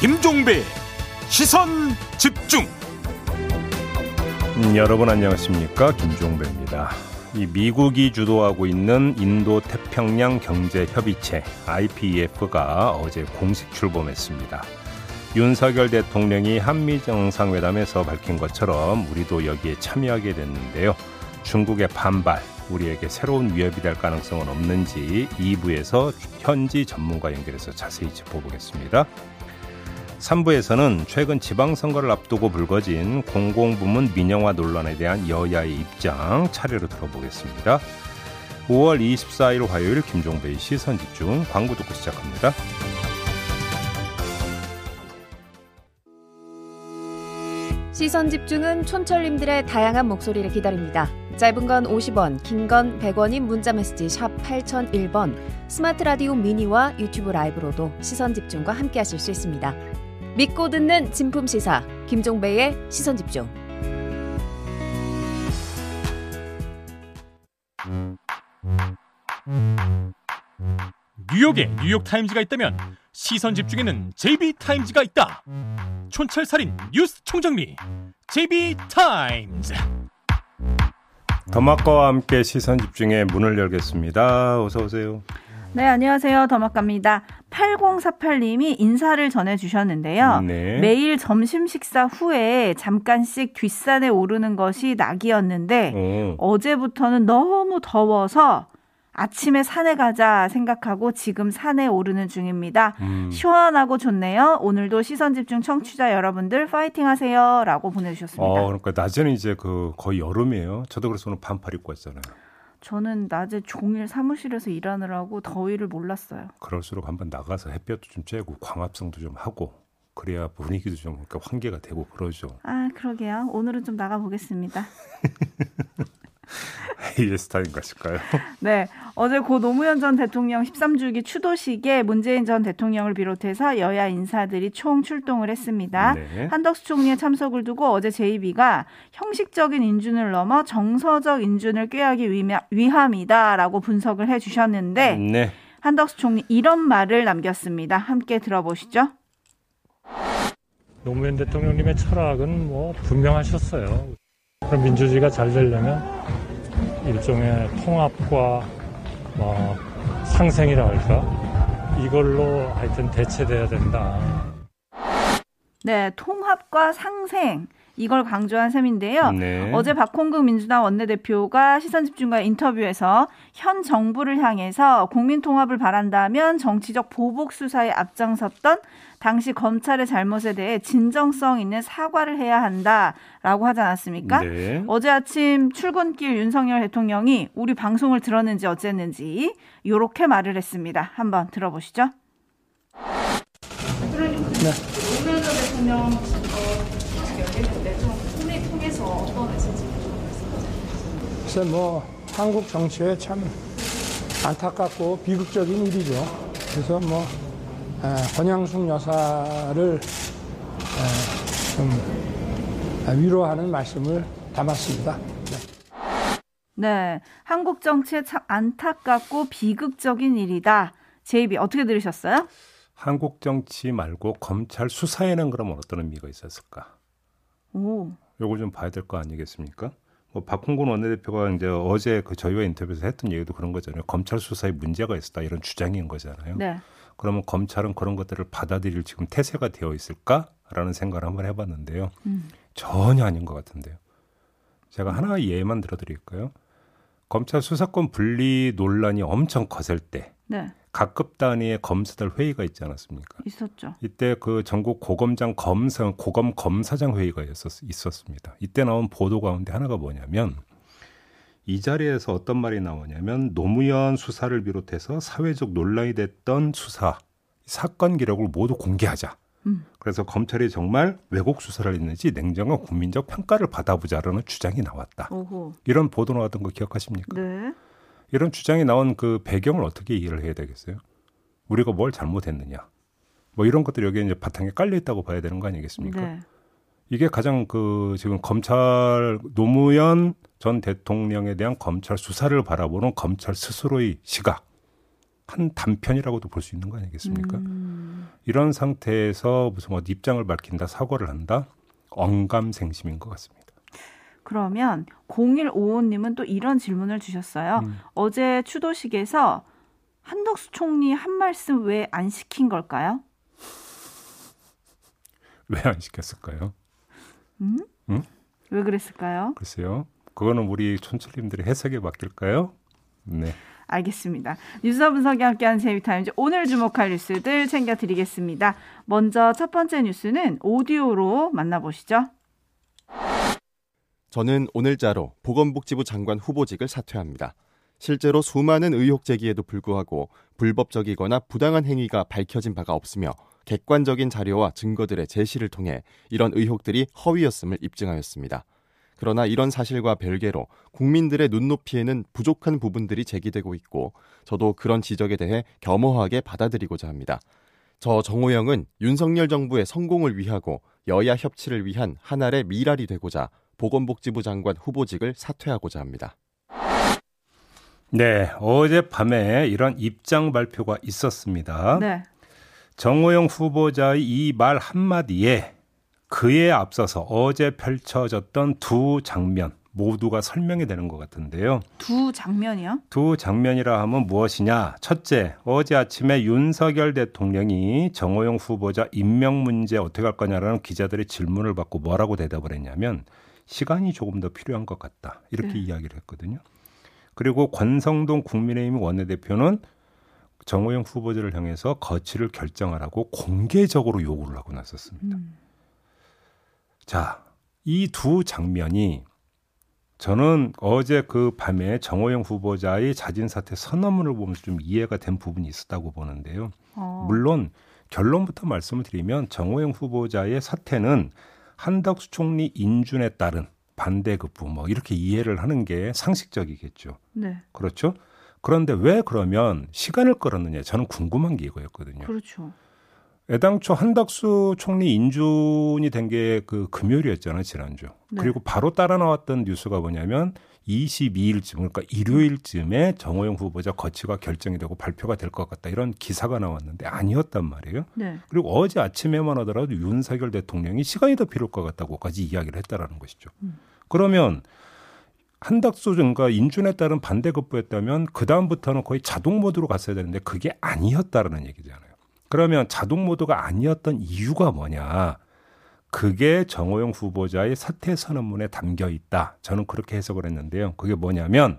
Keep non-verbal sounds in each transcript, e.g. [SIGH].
김종배 시선 집중. 음, 여러분 안녕하십니까 김종배입니다. 이 미국이 주도하고 있는 인도 태평양 경제 협의체 IPEF가 어제 공식 출범했습니다. 윤석열 대통령이 한미 정상회담에서 밝힌 것처럼 우리도 여기에 참여하게 됐는데요. 중국의 반발, 우리에게 새로운 위협이 될 가능성은 없는지 2부에서 현지 전문가 연결해서 자세히 짚어보겠습니다. 3부에서는 최근 지방선거를 앞두고 불거진 공공부문 민영화 논란에 대한 여야의 입장 차례로 들어보겠습니다. 5월 24일 화요일 김종배의 시선 집중 광고 듣고 시작합니다. 시선 집중은 촌철님들의 다양한 목소리를 기다립니다. 짧은 건 50원, 긴 건 100원인 문자 메시지 샵 8001번, 스마트 라디오 미니와 유튜브 라이브로도 시선 집중과 함께 하실 수 있습니다. 믿고 듣는 진품 시사 김종배의 시선 집중. 뉴욕에 뉴욕 타임즈가 있다면 시선 집중에는 JB Times가 있다. 촌철살인 뉴스 총정리 JB Times. 더마과와 함께 시선 집중의 문을 열겠습니다. 어서 오세요. 네, 안녕하세요. 더마카입니다. 8048님이 인사를 전해주셨는데요. 네. 매일 점심 식사 후에 잠깐씩 뒷산에 오르는 것이 낙이었는데 어. 어제부터는 너무 더워서 아침에 산에 가자 생각하고 지금 산에 오르는 중입니다. 음. 시원하고 좋네요. 오늘도 시선 집중 청취자 여러분들 파이팅 하세요라고 보내주셨습니다. 어, 그러니까 낮에는 이제 그 거의 여름이에요. 저도 그래서 오늘 반팔 입고 왔잖아요. 저는 낮에 종일 사무실에서 일하느라고 더위를 몰랐어요. 그럴수록 한번 나가서 햇볕도 좀 쬐고 광합성도 좀 하고 그래야 분위기도 좀 그러니까 환기가 되고 그러죠. 아, 그러게요. 오늘은 좀 나가 보겠습니다. [LAUGHS] AS 타임 가실까요? 네. 어제 고 노무현 전 대통령 13주기 추도식에 문재인 전 대통령을 비롯해서 여야 인사들이 총 출동을 했습니다. 네. 한덕수 총리의 참석을 두고 어제 JB가 형식적인 인준을 넘어 정서적 인준을 꾀하기 위마- 위함이다라고 분석을 해 주셨는데 네. 한덕수 총리 이런 말을 남겼습니다. 함께 들어보시죠. 노무현 대통령님의 철학은 뭐 분명하셨어요. 그럼 민주주의가 잘 되려면 일종의 통합과 뭐 상생이라 할까 이걸로 하여튼 대체돼야 된다. 네, 통합과 상생 이걸 강조한 셈인데요. 네. 어제 박홍근 민주당 원내대표가 시선집중과 인터뷰에서 현 정부를 향해서 국민 통합을 바란다면 정치적 보복 수사에 앞장섰던 당시 검찰의 잘못에 대해 진정성 있는 사과를 해야 한다라고 하지 않았습니까? 네. 어제 아침 출근길 윤석열 대통령이 우리 방송을 들었는지 어쨌는지 이렇게 말을 했습니다. 한번 들어보시죠. 노무현 전 대통령 글쎄 뭐 한국 정치에 참 안타깝고 비극적인 일이죠. 그래서 뭐 에, 권양숙 여사를 에, 좀 위로하는 말씀을 담았습니다. 네. 네, 한국 정치에 참 안타깝고 비극적인 일이다. 제이비 어떻게 들으셨어요? 한국 정치 말고 검찰 수사에는 그럼 어떤 의미가 있었을까? 오, 요걸 좀 봐야 될 거 아니겠습니까? 뭐 박홍근 원내대표가 이제 어제 그 저희와 인터뷰에서 했던 얘기도 그런 거잖아요. 검찰 수사에 문제가 있었다 이런 주장인 거잖아요. 네, 그러면 검찰은 그런 것들을 받아들일 지금 태세가 되어 있을까라는 생각을 한번 해봤는데요. 전혀 아닌 것 같은데요. 제가 하나 예만 들어드릴까요? 검찰 수사권 분리 논란이 엄청 거셀 때 네, 각급 단위의 검사들 회의가 있지 않았습니까? 있었죠. 이때 그 전국 고검장 검사 고검 검사장 회의가 있었, 있었습니다. 이때 나온 보도 가운데 하나가 뭐냐면 이 자리에서 어떤 말이 나오냐면 노무현 수사를 비롯해서 사회적 논란이 됐던 수사 사건 기록을 모두 공개하자. 음. 그래서 검찰이 정말 왜곡 수사를 했는지 냉정한 국민적 평가를 받아보자라는 주장이 나왔다. 오호, 이런 보도 나왔던 거 기억하십니까? 네, 이런 주장이 나온 그 배경을 어떻게 이해를 해야 되겠어요? 우리가 뭘 잘못했느냐? 뭐 이런 것들이 여기에 이제 바탕에 깔려 있다고 봐야 되는 거 아니겠습니까? 네, 이게 가장 그 지금 검찰 노무현 전 대통령에 대한 검찰 수사를 바라보는 검찰 스스로의 시각 한 단편이라고도 볼 수 있는 거 아니겠습니까? 음. 이런 상태에서 무슨 뭐 입장을 밝힌다, 사과를 한다, 언감생심인 것 같습니다. 그러면 0155님은 또 이런 질문을 주셨어요. 음. 어제 추도식에서 한덕수 총리 한 말씀 왜 안 시킨 걸까요? 왜 안 시켰을까요? 왜 그랬을까요? 글쎄요. 그거는 우리 촌철님들의 해석에 맡길까요? 네. 알겠습니다. 뉴스와 분석이 함께하는 제이타임즈 오늘 주목할 뉴스들 챙겨드리겠습니다. 먼저 첫 번째 뉴스는 오디오로 만나보시죠. 저는 오늘자로 보건복지부 장관 후보직을 사퇴합니다. 실제로 수많은 의혹 제기에도 불구하고 불법적이거나 부당한 행위가 밝혀진 바가 없으며 객관적인 자료와 증거들의 제시를 통해 이런 의혹들이 허위였음을 입증하였습니다. 그러나 이런 사실과 별개로 국민들의 눈높이에는 부족한 부분들이 제기되고 있고 저도 그런 지적에 대해 겸허하게 받아들이고자 합니다. 저 정호영은 윤석열 정부의 성공을 위하고 여야 협치를 위한 한 알의 미랄이 되고자 보건복지부 장관 후보직을 사퇴하고자 합니다. 네, 어젯밤에 이런 입장 발표가 있었습니다. 네. 정호영 후보자의 이 말 한마디에 그에 앞서서 어제 펼쳐졌던 두 장면 모두가 설명이 되는 것 같은데요. 두 장면이요? 두 장면이라 하면 무엇이냐? 첫째, 어제 아침에 윤석열 대통령이 정호영 후보자 임명 문제 어떻게 할 거냐라는 기자들의 질문을 받고 뭐라고 대답을 했냐면 시간이 조금 더 필요한 것 같다. 이렇게 네. 이야기를 했거든요. 그리고 권성동 국민의힘 원내대표는 정호영 후보자를 향해서 거취를 결정하라고 공개적으로 요구를 하고 나섰습니다. 음. 자, 이 두 장면이 저는 어제 그 밤에 정호영 후보자의 자진 사퇴 선언문을 보면서 좀 이해가 된 부분이 있었다고 보는데요. 어. 물론 결론부터 말씀을 드리면 정호영 후보자의 사퇴는 한덕수 총리 인준에 따른 반대급부 뭐 이렇게 이해를 하는 게 상식적이겠죠. 네. 그렇죠? 그런데 왜 그러면 시간을 끌었느냐? 저는 궁금한 게 이거였거든요. 그렇죠. 애당초 한덕수 총리 인준이 된 게 그 금요일이었잖아요, 지난주. 네. 그리고 바로 따라 나왔던 뉴스가 뭐냐면 22일쯤, 그러니까 일요일쯤에 정호영 후보자 거취가 결정이 되고 발표가 될 것 같다. 이런 기사가 나왔는데 아니었단 말이에요. 네. 그리고 어제 아침에만 하더라도 윤석열 대통령이 시간이 더 필요할 것 같다고까지 이야기를 했다라는 것이죠. 그러면 한덕수 증가 인준에 따른 반대 급부였다면 그 다음부터는 거의 자동 모드로 갔어야 되는데 그게 아니었다라는 얘기잖아요. 그러면 자동 모드가 아니었던 이유가 뭐냐? 그게 정호영 후보자의 사퇴 선언문에 담겨 있다. 저는 그렇게 해석을 했는데요. 그게 뭐냐면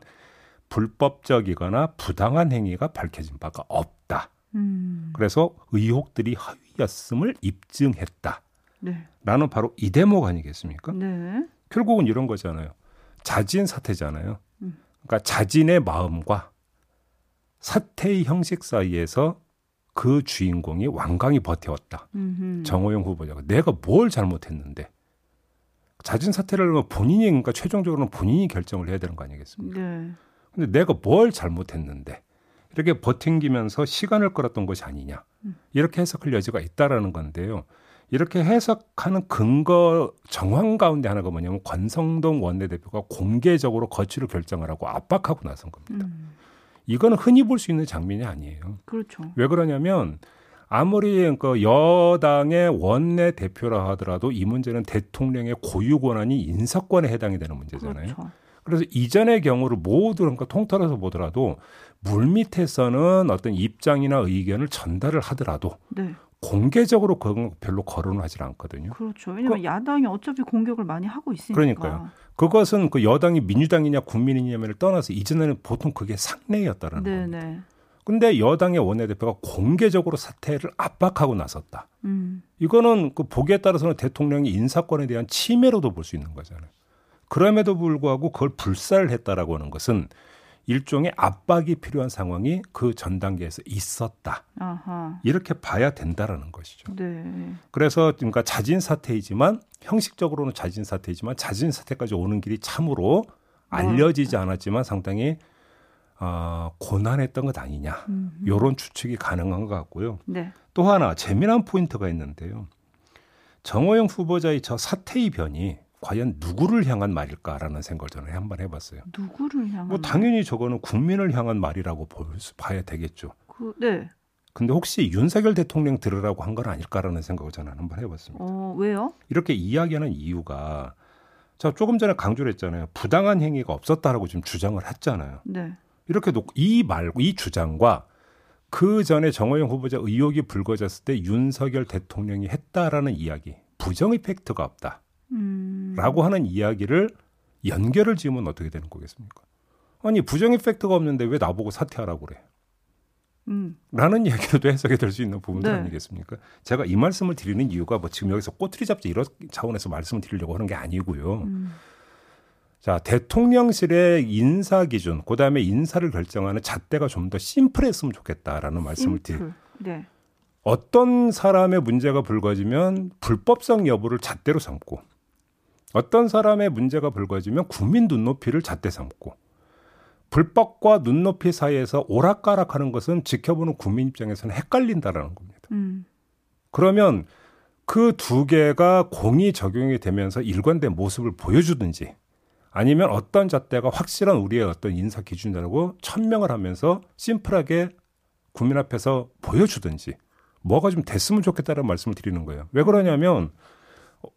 불법적이거나 부당한 행위가 밝혀진 바가 없다. 음. 그래서 의혹들이 허위였음을 입증했다. 네. 라는 바로 이 대목 아니겠습니까? 네. 결국은 이런 거잖아요. 자진 사퇴잖아요. 음. 그러니까 자진의 마음과 사퇴의 형식 사이에서 그 주인공이 완강히 버텨왔다. 음흠. 정호영 후보자가 내가 뭘 잘못했는데 자진 사퇴를 하면 본인이 그러니까 최종적으로는 본인이 결정을 해야 되는 거 아니겠습니까? 네. 근데 내가 뭘 잘못했는데 이렇게 버팅기면서 시간을 끌었던 것이 아니냐 이렇게 해석할 여지가 있다라는 건데요. 이렇게 해석하는 근거 정황 가운데 하나가 뭐냐면 권성동 원내대표가 공개적으로 거취를 결정하라고 압박하고 나선 겁니다. 음. 이거는 흔히 볼 수 있는 장면이 아니에요. 그렇죠. 왜 그러냐면 아무리 그 여당의 원내 대표라 하더라도 이 문제는 대통령의 고유 권한이 인사권에 해당이 되는 문제잖아요. 그렇죠. 그래서 이전의 경우를 모두 그러니까 통틀어서 보더라도 물밑에서는 어떤 입장이나 의견을 전달을 하더라도 네. 공개적으로 그건 별로 거론을 하질 않거든요. 그렇죠. 왜냐면 야당이 어차피 공격을 많이 하고 있으니까. 그러니까요. 그것은 그 여당이 민주당이냐 국민이냐를 떠나서 이전에는 보통 그게 상례였다라는 네, 겁니다. 네. 근데 여당의 원내대표가 공개적으로 사퇴를 압박하고 나섰다. 음. 이거는 그 보기에 따라서는 대통령의 인사권에 대한 침해로도 볼 수 있는 거잖아요. 그럼에도 불구하고 그걸 불사를 했다라고 하는 것은 일종의 압박이 필요한 상황이 그 전 단계에서 있었다. 아하. 이렇게 봐야 된다라는 것이죠. 네. 그래서 그러니까 자진 사퇴이지만 형식적으로는 자진 사퇴이지만 자진 사퇴까지 오는 길이 참으로 알려지지 않았지만 상당히 어, 고난했던 것 아니냐. 음. 이런 추측이 가능한 것 같고요. 네. 또 하나 재미난 포인트가 있는데요. 정호영 후보자의 저 사퇴의 변이 과연 누구를 향한 말일까라는 생각을 저는 한번 해봤어요. 누구를 향한 뭐 당연히 저거는 국민을 향한 말이라고 봐야 되겠죠. 그, 네. 근데 혹시 윤석열 대통령 들으라고 한 건 아닐까라는 생각을 저는 한번 해봤습니다. 어, 왜요? 이렇게 이야기하는 이유가 자 조금 전에 강조를 했잖아요. 부당한 행위가 없었다라고 지금 주장을 했잖아요. 네. 이렇게 놓고 이 말고 이 주장과 그 전에 정호영 후보자 의혹이 불거졌을 때 윤석열 대통령이 했다라는 이야기 부정 이펙트가 없다 라고 음. 하는 이야기를 연결을 지으면 어떻게 되는 거겠습니까? 아니 부정 이펙트가 없는데 왜 나보고 사퇴하라고 그래? 음. 라는 [LAUGHS] 이야기로도 해석이 될 수 있는 부분들 네. 아니겠습니까? 제가 이 말씀을 드리는 이유가 뭐 지금 여기서 꼬투리 잡지 이런 차원에서 말씀을 드리려고 하는 게 아니고요. 음. 자, 대통령실의 인사 기준, 그 다음에 인사를 결정하는 잣대가 좀 더 심플했으면 좋겠다라는 말씀을 드리 심플. 네. 어떤 사람의 문제가 불거지면 불법성 여부를 잣대로 삼고 어떤 사람의 문제가 불거지면 국민 눈높이를 잣대 삼고 불법과 눈높이 사이에서 오락가락하는 것은 지켜보는 국민 입장에서는 헷갈린다라는 겁니다. 음. 그러면 그 두 개가 공이 적용이 되면서 일관된 모습을 보여주든지 아니면 어떤 잣대가 확실한 우리의 어떤 인사 기준이라고 천명을 하면서 심플하게 국민 앞에서 보여주든지 뭐가 좀 됐으면 좋겠다는 말씀을 드리는 거예요. 왜 그러냐면 어,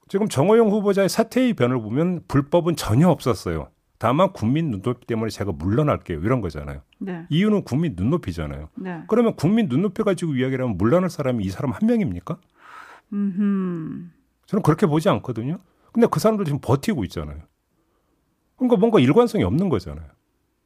지금 정호영 후보자의 사퇴의 변을 보면 불법은 전혀 없었어요. 다만 국민 눈높이 때문에 제가 물러날게요. 이런 거잖아요. 네. 이유는 국민 눈높이잖아요. 네. 그러면 국민 눈높이 가지고 이야기를 하면 물러날 사람이 이 사람 한 명입니까? 음. 저는 그렇게 보지 않거든요. 근데 그 사람들 지금 버티고 있잖아요. 그러니까 뭔가 일관성이 없는 거잖아요.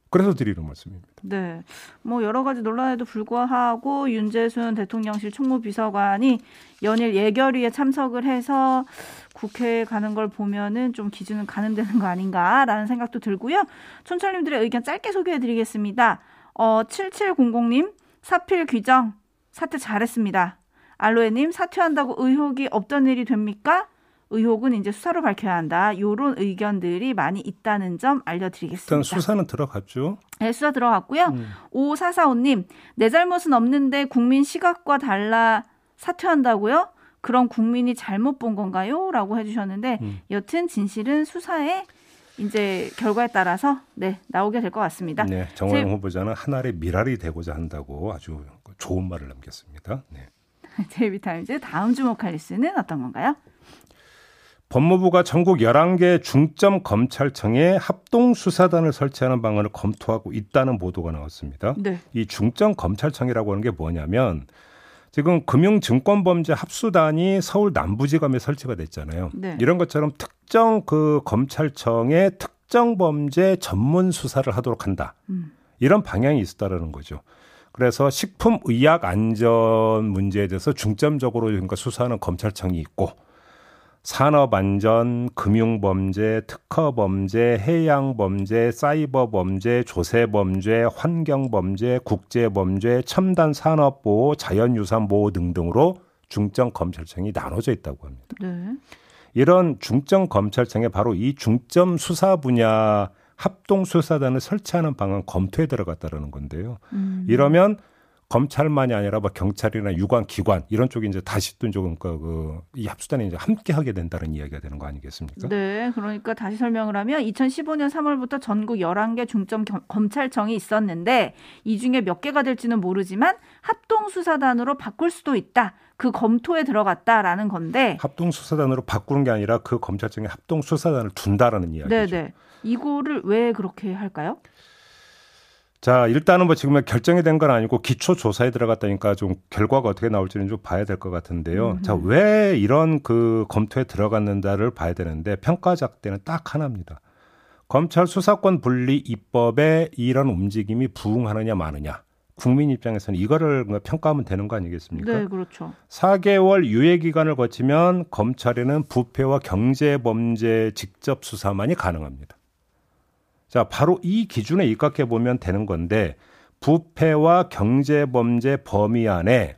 그래서 드리는 말씀입니다. 네. 뭐 여러 가지 논란에도 불구하고 윤재순 대통령실 총무비서관이 연일 예결위에 참석을 해서 국회에 가는 걸 보면은 좀 기준은 가늠되는 거 아닌가라는 생각도 들고요. 촌철님들의 의견 짧게 소개해 드리겠습니다. 어, 7700님, 사필 규정, 사퇴 잘했습니다. 알로에님, 사퇴한다고 의혹이 없던 일이 됩니까? 의혹은 이제 수사로 밝혀야 한다. 요런 의견들이 많이 있다는 점 알려드리겠습니다. 일단 수사는 들어갔죠. 네, 수사 들어갔고요. 음. 5445님, 내 잘못은 없는데 국민 시각과 달라 사퇴한다고요? 그럼 국민이 잘못 본 건가요? 라고 해주셨는데, 음. 여튼 진실은 수사에 이제 결과에 따라서 네, 나오게 될 것 같습니다. 네, 정호영 제- 후보자는 하나의 미랄이 되고자 한다고 아주 좋은 말을 남겼습니다. 네. [LAUGHS] 제이비타임즈 다음 주목할 뉴스는 어떤 건가요? 법무부가 전국 11개 중점 검찰청에 합동 수사단을 설치하는 방안을 검토하고 있다는 보도가 나왔습니다. 네. 이 중점 검찰청이라고 하는 게 뭐냐면 지금 금융증권범죄 합수단이 서울 남부지검에 설치가 됐잖아요. 네. 이런 것처럼 특정 그 검찰청에 특정 범죄 전문 수사를 하도록 한다. 음. 이런 방향이 있었다라는 거죠. 그래서 식품 의약 안전 문제에 대해서 중점적으로 그러니까 수사하는 검찰청이 있고 산업 안전, 금융 범죄, 특허 범죄, 해양 범죄, 사이버 범죄, 조세 범죄, 환경 범죄, 국제 범죄, 첨단 산업 보호, 자연유산 보호 등등으로 중점 검찰청이 나눠져 있다고 합니다. 네. 이런 중점 검찰청에 바로 이 중점 수사 분야 합동 수사단을 설치하는 방안 검토에 들어갔다라는 건데요. 음. 이러면 검찰만이 아니라 뭐 경찰이나 유관 기관 이런 쪽이 이제 다시 또 조금 그이 합수단이 이제 함께 하게 된다는 이야기가 되는 거 아니겠습니까? 네, 그러니까 다시 설명을 하면 2015년 3월부터 전국 11개 중점 겸- 검찰청이 있었는데 이 중에 몇 개가 될지는 모르지만 합동 수사단으로 바꿀 수도 있다. 그 검토에 들어갔다라는 건데 합동 수사단으로 바꾸는 게 아니라 그 검찰청에 합동 수사단을 둔다라는 이야기죠. 네, 네. 이거를 왜 그렇게 할까요? 자, 일단은 뭐 지금 결정이 된 건 아니고 기초 조사에 들어갔다니까 좀 결과가 어떻게 나올지는 좀 봐야 될 것 같은데요. 음흠. 자, 왜 이런 그 검토에 들어갔는가를 봐야 되는데 평가 작대는 딱 하나입니다. 검찰 수사권 분리 입법에 이런 움직임이 부응하느냐 마느냐. 국민 입장에서는 이거를 평가하면 되는 거 아니겠습니까? 네, 그렇죠. 4개월 유예 기간을 거치면 검찰에는 부패와 경제 범죄 직접 수사만이 가능합니다. 자, 바로 이 기준에 입각해 보면 되는 건데 부패와 경제 범죄 범위 안에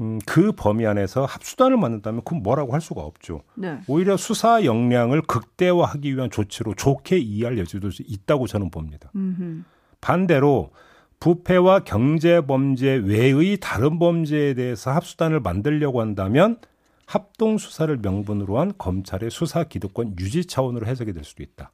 음, 그 범위 안에서 합수단을 만든다면 그건 뭐라고 할 수가 없죠. 네. 오히려 수사 역량을 극대화하기 위한 조치로 좋게 이해할 여지도 있다고 저는 봅니다. 음흠. 반대로 부패와 경제 범죄 외의 다른 범죄에 대해서 합수단을 만들려고 한다면 합동 수사를 명분으로 한 검찰의 수사 기득권 유지 차원으로 해석이 될 수도 있다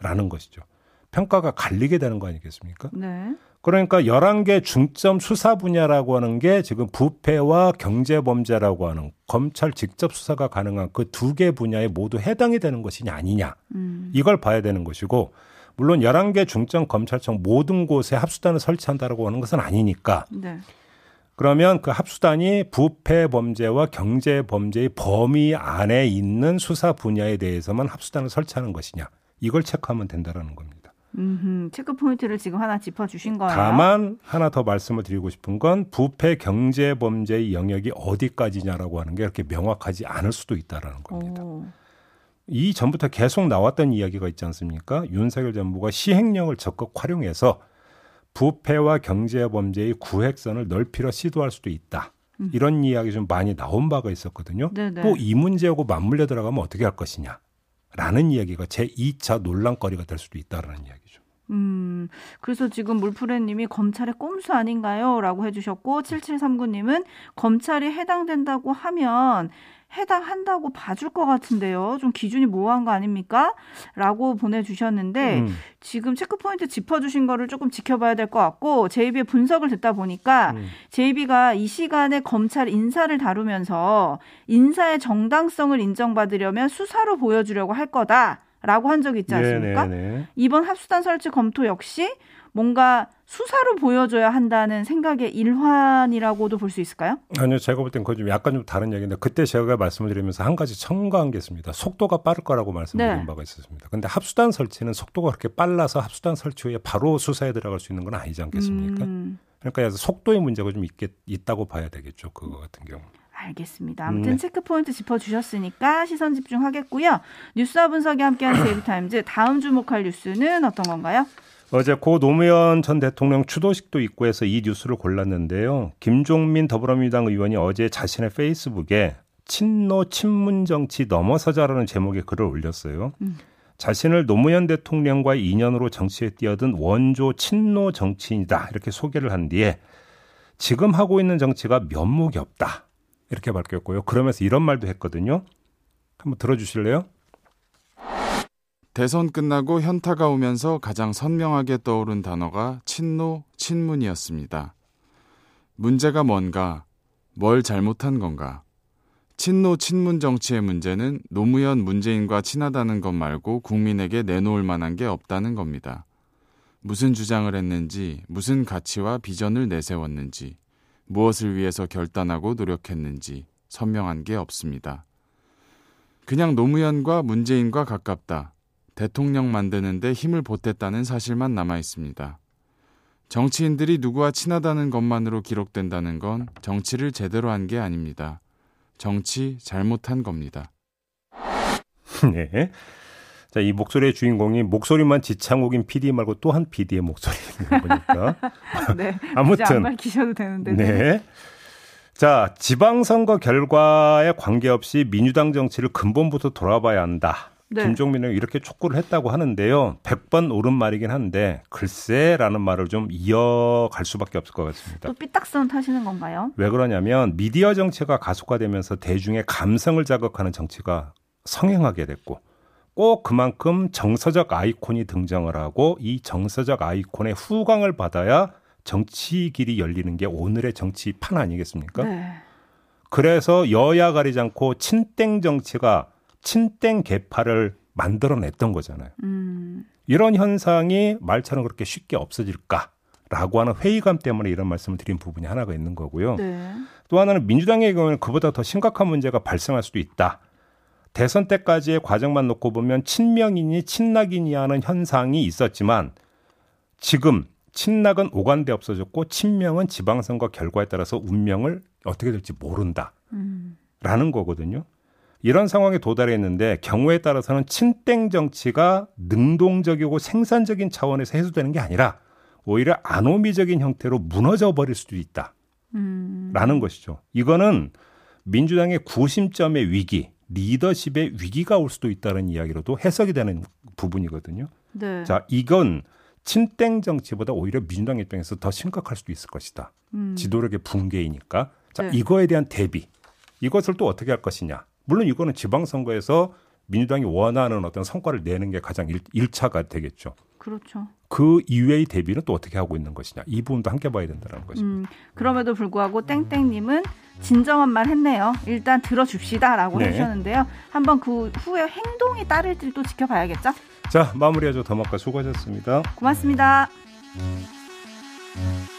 라는 것이죠. 평가가 갈리게 되는 거 아니겠습니까? 네. 그러니까 11개 중점 수사 분야라고 하는 게 지금 부패와 경제 범죄라고 하는 검찰 직접 수사가 가능한 그 두 개 분야에 모두 해당이 되는 것이냐 아니냐. 음. 이걸 봐야 되는 것이고 물론 11개 중점 검찰청 모든 곳에 합수단을 설치한다라고 하는 것은 아니니까. 네. 그러면 그 합수단이 부패 범죄와 경제 범죄의 범위 안에 있는 수사 분야에 대해서만 합수단을 설치하는 것이냐. 이걸 체크하면 된다라는 겁니다. 음, 체크 포인트를 지금 하나 짚어 주신 거예요. 다만 하나 더 말씀을 드리고 싶은 건 부패 경제 범죄의 영역이 어디까지냐라고 하는 게 이렇게 명확하지 않을 수도 있다라는 겁니다. 오. 이 전부터 계속 나왔던 이야기가 있지 않습니까? 윤석열 정부가 시행령을 적극 활용해서 부패와 경제 범죄의 구획선을 넓히려 시도할 수도 있다. 음. 이런 이야기 좀 많이 나온 바가 있었거든요. 또 이 문제하고 맞물려 들어가면 어떻게 할 것이냐. 라는 이야기가 제 2차 논란거리가 될 수도 있다라는 이야기죠. 음, 그래서 지금 물프레님이 검찰의 꼼수 아닌가요? 라고 해주셨고, 7739님은 검찰이 해당된다고 하면 해당한다고 봐줄 것 같은데요. 좀 기준이 모호한 거 아닙니까? 라고 보내주셨는데, 음. 지금 체크포인트 짚어주신 거를 조금 지켜봐야 될 것 같고, 제이비의 분석을 듣다 보니까, 음. 제이비가 이 시간에 검찰 인사를 다루면서 인사의 정당성을 인정받으려면 수사로 보여주려고 할 거다. 라고 한 적이 있지 않습니까? 네네네. 이번 합수단 설치 검토 역시 뭔가 수사로 보여줘야 한다는 생각의 일환이라고도 볼 수 있을까요? 아니요, 제가 볼 땐 그건 좀 약간 좀 다른 얘기인데 그때 제가 말씀을 드리면서 한 가지 첨가한 게 있습니다. 속도가 빠를 거라고 말씀드린 네. 바가 있었습니다. 근데 합수단 설치는 속도가 그렇게 빨라서 합수단 설치 후에 바로 수사에 들어갈 수 있는 건 아니지 않겠습니까? 음. 그러니까 속도의 문제가 좀 있겠, 있다고 봐야 되겠죠. 그거 같은 경우. 알겠습니다. 아무튼 네. 체크 포인트 짚어주셨으니까 시선 집중하겠고요. 뉴스와 분석이 함께하는 [COUGHS] JB Times 다음 주목할 뉴스는 어떤 건가요? 어제 고 노무현 전 대통령 추도식도 있고 해서 이 뉴스를 골랐는데요. 김종민 더불어민주당 의원이 어제 자신의 페이스북에 친노 친문 정치 넘어서자라는 제목의 글을 올렸어요. 음. 자신을 노무현 대통령과의 인연으로 정치에 뛰어든 원조 친노 정치인이다 이렇게 소개를 한 뒤에 지금 하고 있는 정치가 면목이 없다 이렇게 밝혔고요. 그러면서 이런 말도 했거든요. 한번 들어주실래요? 대선 끝나고 현타가 오면서 가장 선명하게 떠오른 단어가 친노, 친문이었습니다. 문제가 뭔가, 뭘 잘못한 건가. 친노, 친문 정치의 문제는 노무현, 문재인과 친하다는 것 말고 국민에게 내놓을 만한 게 없다는 겁니다. 무슨 주장을 했는지, 무슨 가치와 비전을 내세웠는지, 무엇을 위해서 결단하고 노력했는지 선명한 게 없습니다. 그냥 노무현과 문재인과 가깝다. 대통령 만드는데 힘을 보탰다는 사실만 남아 있습니다. 정치인들이 누구와 친하다는 것만으로 기록된다는 건 정치를 제대로 한 게 아닙니다. 정치 잘못한 겁니다. [LAUGHS] 네. 자, 이 목소리의 주인공이 목소리만 지창욱인 PD 말고 또 한 PD의 목소리인 거니까. [LAUGHS] 네. 아무튼 안 밝히셔도 되는데. 네. 자, 지방선거 결과에 관계없이 민주당 정치를 근본부터 돌아봐야 한다. 네. 김종민은 이렇게 촉구를 했다고 하는데요. 100번 옳은 말이긴 한데 글쎄라는 말을 좀 이어갈 수밖에 없을 것 같습니다. 또 삐딱선 타시는 건가요? 왜 그러냐면 미디어 정치가 가속화되면서 대중의 감성을 자극하는 정치가 성행하게 됐고 꼭 그만큼 정서적 아이콘이 등장을 하고 이 정서적 아이콘의 후광을 받아야 정치 길이 열리는 게 오늘의 정치판 아니겠습니까? 네. 그래서 여야 가리지 않고 친땡 정치가 친땡 개파를 만들어냈던 거잖아요. 음. 이런 현상이 말처럼 그렇게 쉽게 없어질까라고 하는 회의감 때문에 이런 말씀을 드린 부분이 하나가 있는 거고요. 네. 또 하나는 민주당의 경우는 그보다 더 심각한 문제가 발생할 수도 있다. 대선 때까지의 과정만 놓고 보면 친명이니 친낙이니 하는 현상이 있었지만 지금 친낙은 오간데 없어졌고 친명은 지방선거 결과에 따라서 운명을 어떻게 될지 모른다. 음. 라는 거거든요. 이런 상황에 도달했는데 경우에 따라서는 친땡 정치가 능동적이고 생산적인 차원에서 해소되는 게 아니라 오히려 아노미적인 형태로 무너져 버릴 수도 있다. 음. 라는 것이죠. 이거는 민주당의 구심점의 위기, 리더십의 위기가 올 수도 있다는 이야기로도 해석이 되는 부분이거든요. 네. 자, 이건 친땡 정치보다 오히려 민주당 입장에서 더 심각할 수도 있을 것이다. 음. 지도력의 붕괴이니까. 자, 네. 이거에 대한 대비. 이것을 또 어떻게 할 것이냐. 물론 이거는 지방선거에서 민주당이 원하는 어떤 성과를 내는 게 가장 일, 1차가 되겠죠. 그렇죠. 그 이외의 대비는 또 어떻게 하고 있는 것이냐 이 부분도 함께 봐야 된다는 것입니다. 음, 그럼에도 불구하고 땡땡님은 진정한 말 했네요. 일단 들어줍시다라고 네. 해주셨는데요. 한번 그 후에 행동이 따를지 또 지켜봐야겠죠. 자 마무리하죠 더마카 수고하셨습니다. 고맙습니다. 음.